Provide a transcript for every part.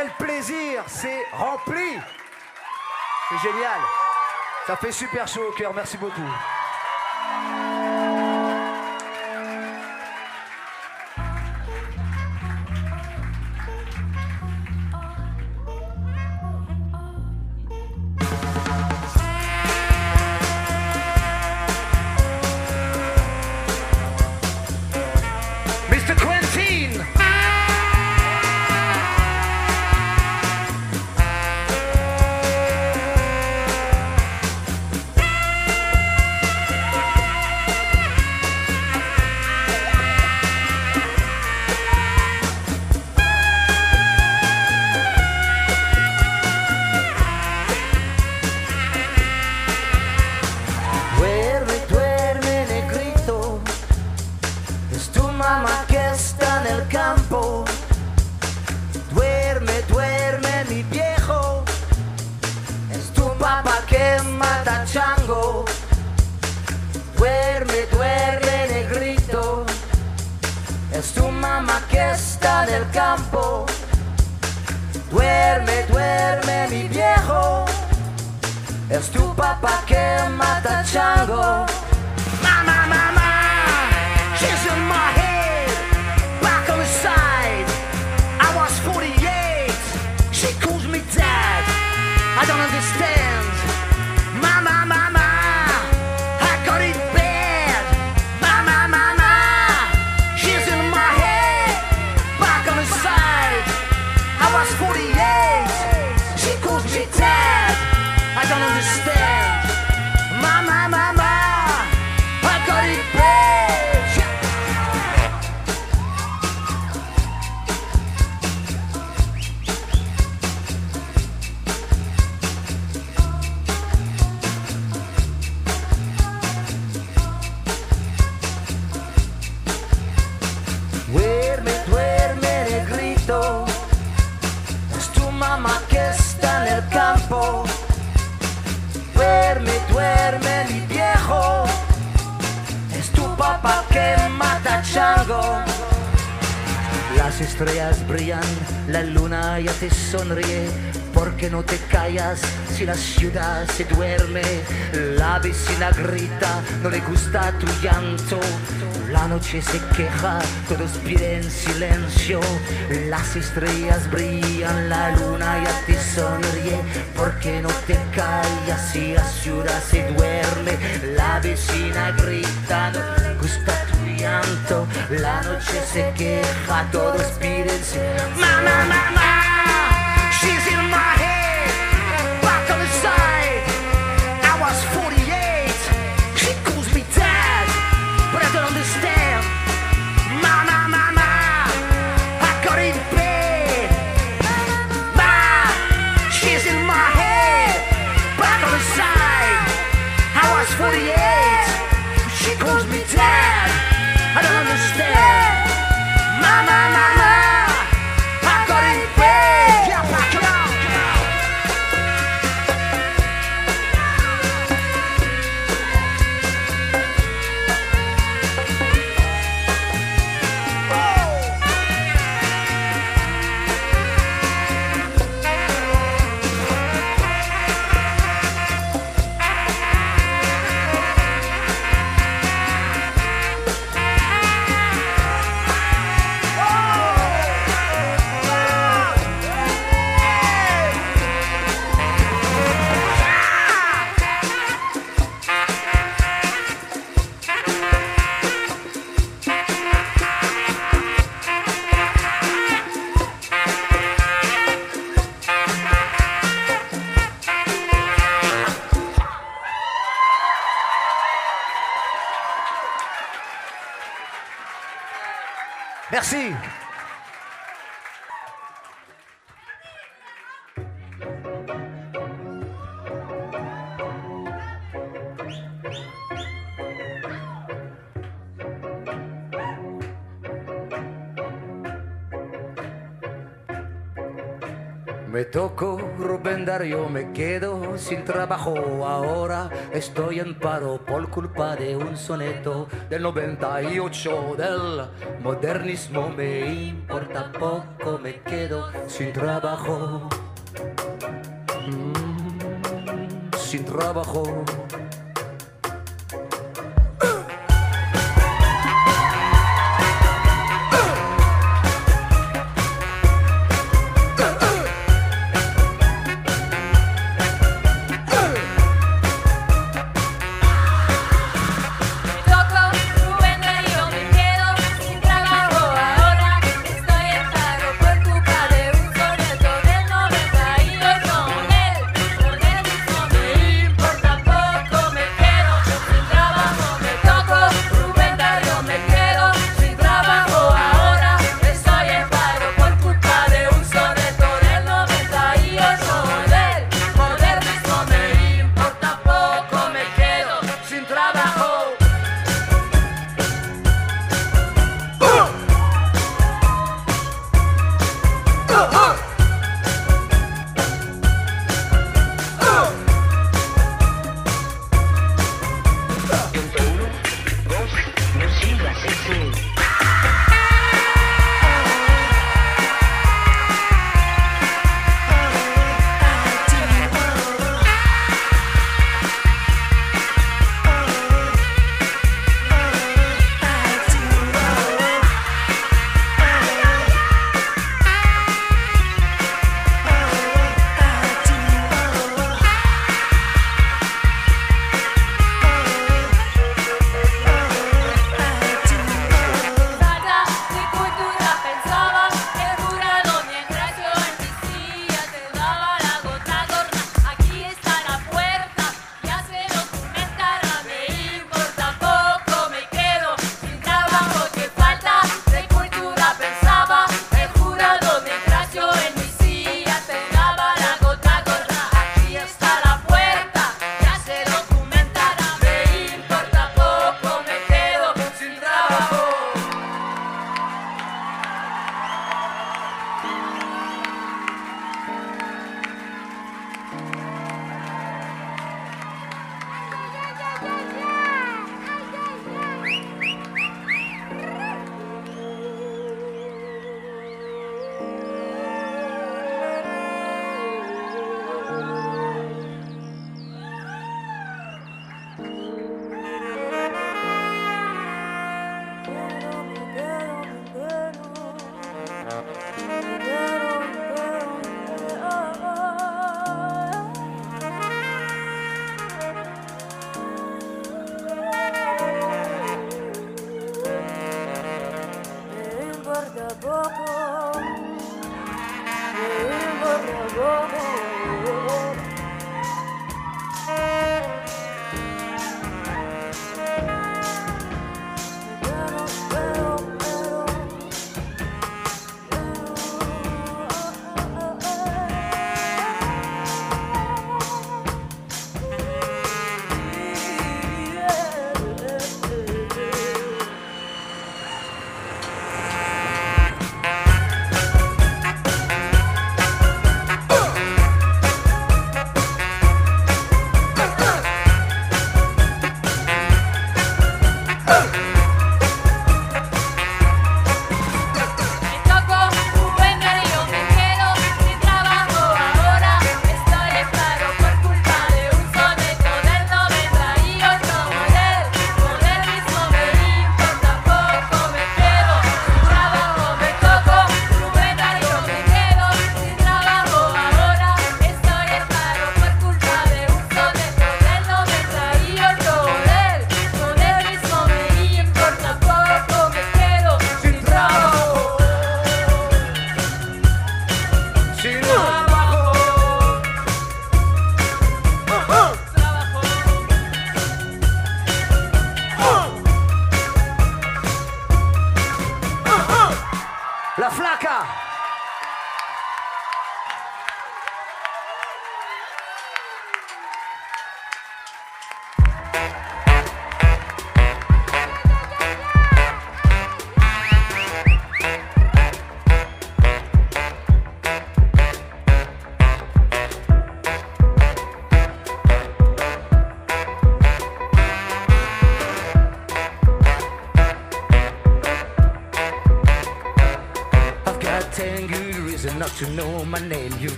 quel plaisir, c'est rempli. C'est génial. Ça fait super chaud au cœur, merci beaucoup. Duerme, duerme, mi viejo. Es tu papá que mata chango. Las estrellas brillan, la luna ya te sonríe. Porque no te callas si la ciudad se duerme? La vecina grita, no le gusta tu llanto. La noche se queja, todos piden silencio. Las estrellas brillan, la luna ya te sonríe. Porque no te callas si la ciudad se duerme? La vecina grita, no le gusta tu llanto. La noche se queja, todos piden silencio. Mamá, mamá, she's in Me tocó Rubén Darío, me quedo sin trabajo. Ahora estoy en paro por culpa de un soneto del 98 del modernismo. Me importa poco, me quedo sin trabajo. Mm, sin trabajo.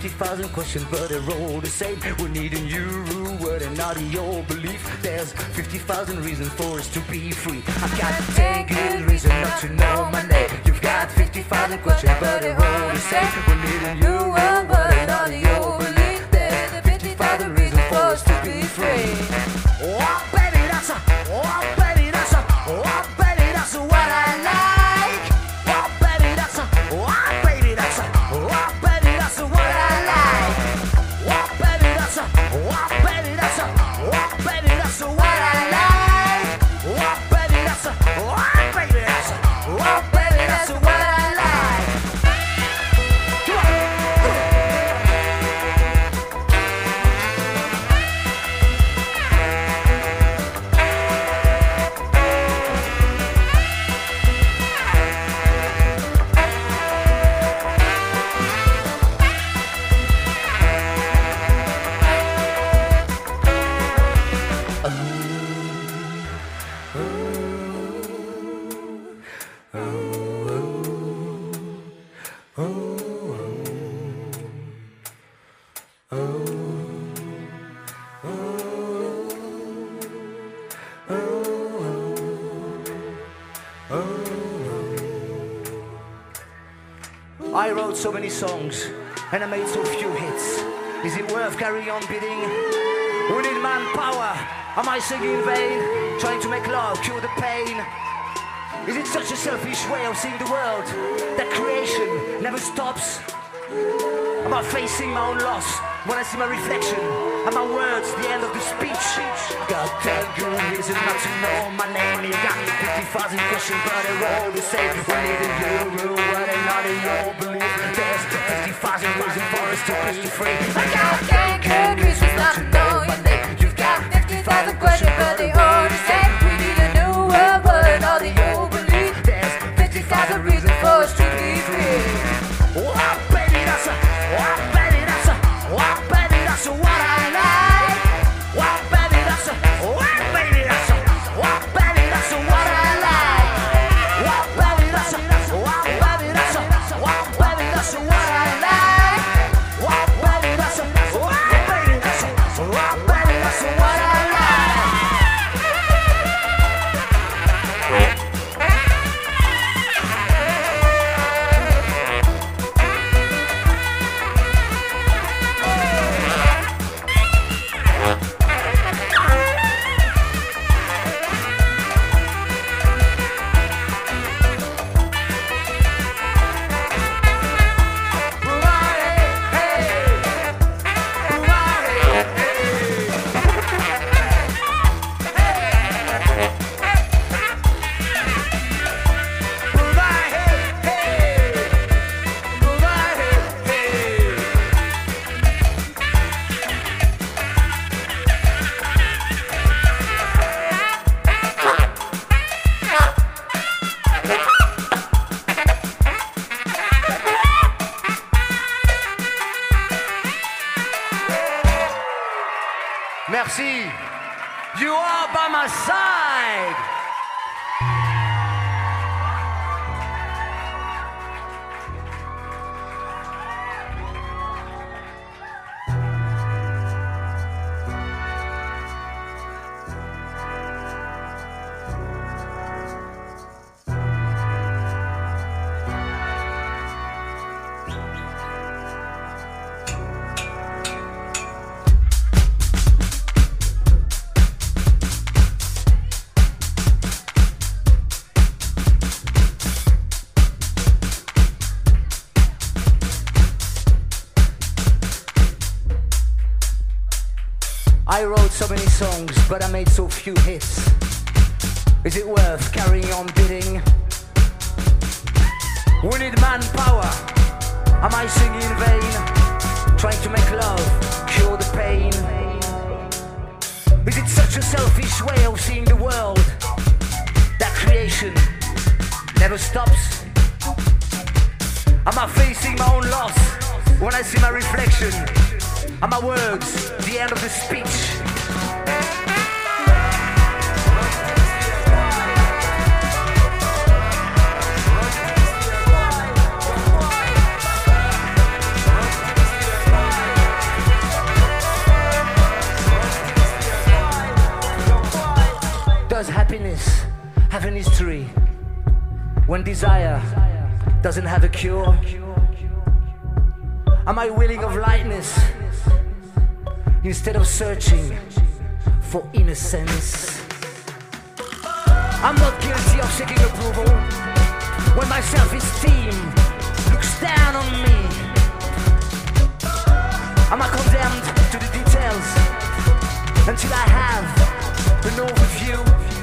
50,000 questions, but they're all the same. We're needing you, word and not your belief. There's 50,000 reasons for us to be free. I've got 10 good reasons not to know my name. You've got 50,000 questions, but they're all the same. We're needing you, word and not your belief. There's 50,000 reasons for us to be free. Oh, so many songs and I made so few hits. Is it worth carrying on bidding? We need manpower. Am I singing in vain? Trying to make love cure the pain? Is it such a selfish way of seeing the world that creation never stops? Am I facing my own loss when I see my reflection? Are my words the end of the speech? Got ten good reasons not to know my name. You got 50,000 questions, but they're all the same. We need a new rule, not in your belief. There's 50,000 reasons for us to be free. I got ten good reasons not I wrote so many songs, but I made so few hits. Is it worth carrying on bidding? We need manpower. Am I singing in vain? Trying to make love, cure the pain. Is it such a selfish way of seeing the world? That creation never stops. Am I facing my own loss when I see my reflection and my words, the end of the speech. does happiness have an history when desire doesn't have a cure? Am I willing of lightness instead of searching for innocence? I'm not guilty of seeking approval when my self-esteem looks down on me. Am I condemned to the details until I have an overview?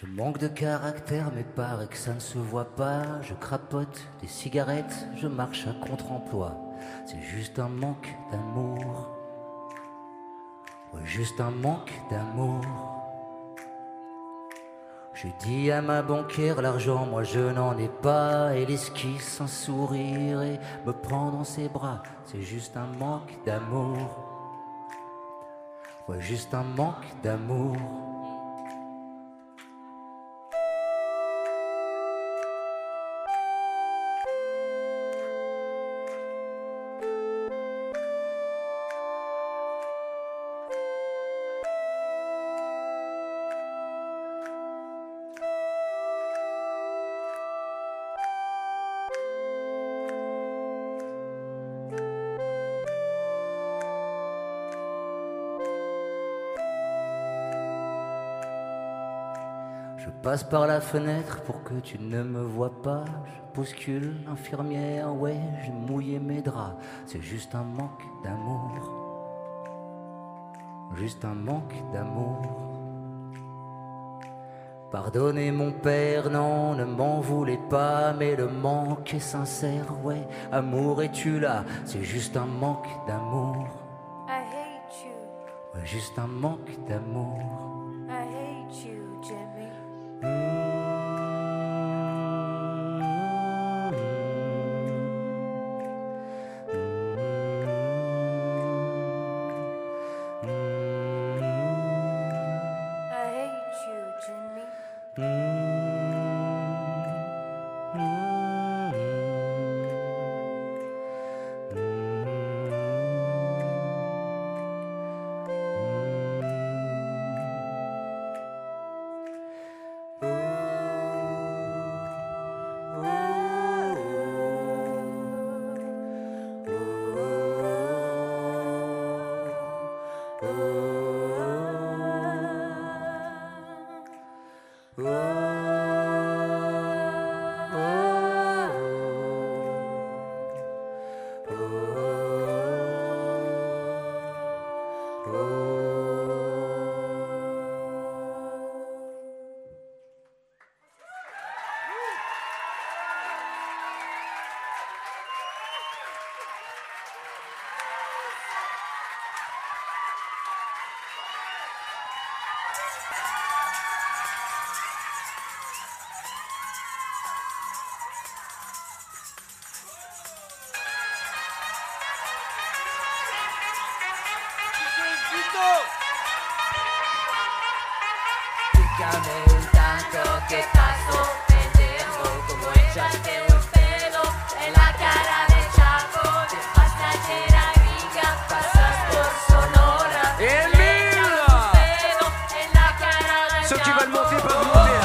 Je manque de caractère, mais paraît que ça ne se voit pas. Je crapote des cigarettes, je marche à contre-emploi. C'est juste un manque d'amour. Ouais, juste un manque d'amour. Je dis à ma banquière, l'argent, moi je n'en ai pas. Elle esquisse un sourire et me prend dans ses bras. C'est juste un manque d'amour. Ouais, juste un manque d'amour. Passe par la fenêtre pour que tu ne me vois pas. Je bouscule l'infirmière, ouais, j'ai mouillé mes draps. C'est juste un manque d'amour. Juste un manque d'amour. Pardonnez mon père, non, ne m'en voulez pas, mais le manque est sincère, ouais. Amour, es-tu là? C'est juste un manque d'amour. I hate you. Ouais, juste un manque d'amour. Oh. Ceux qui veulent monter peuvent monter.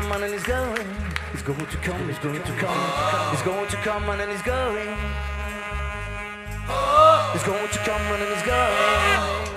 come and he's going. He's going to come, he's going to come. He's going to come and he's going. He's going to come and he's going.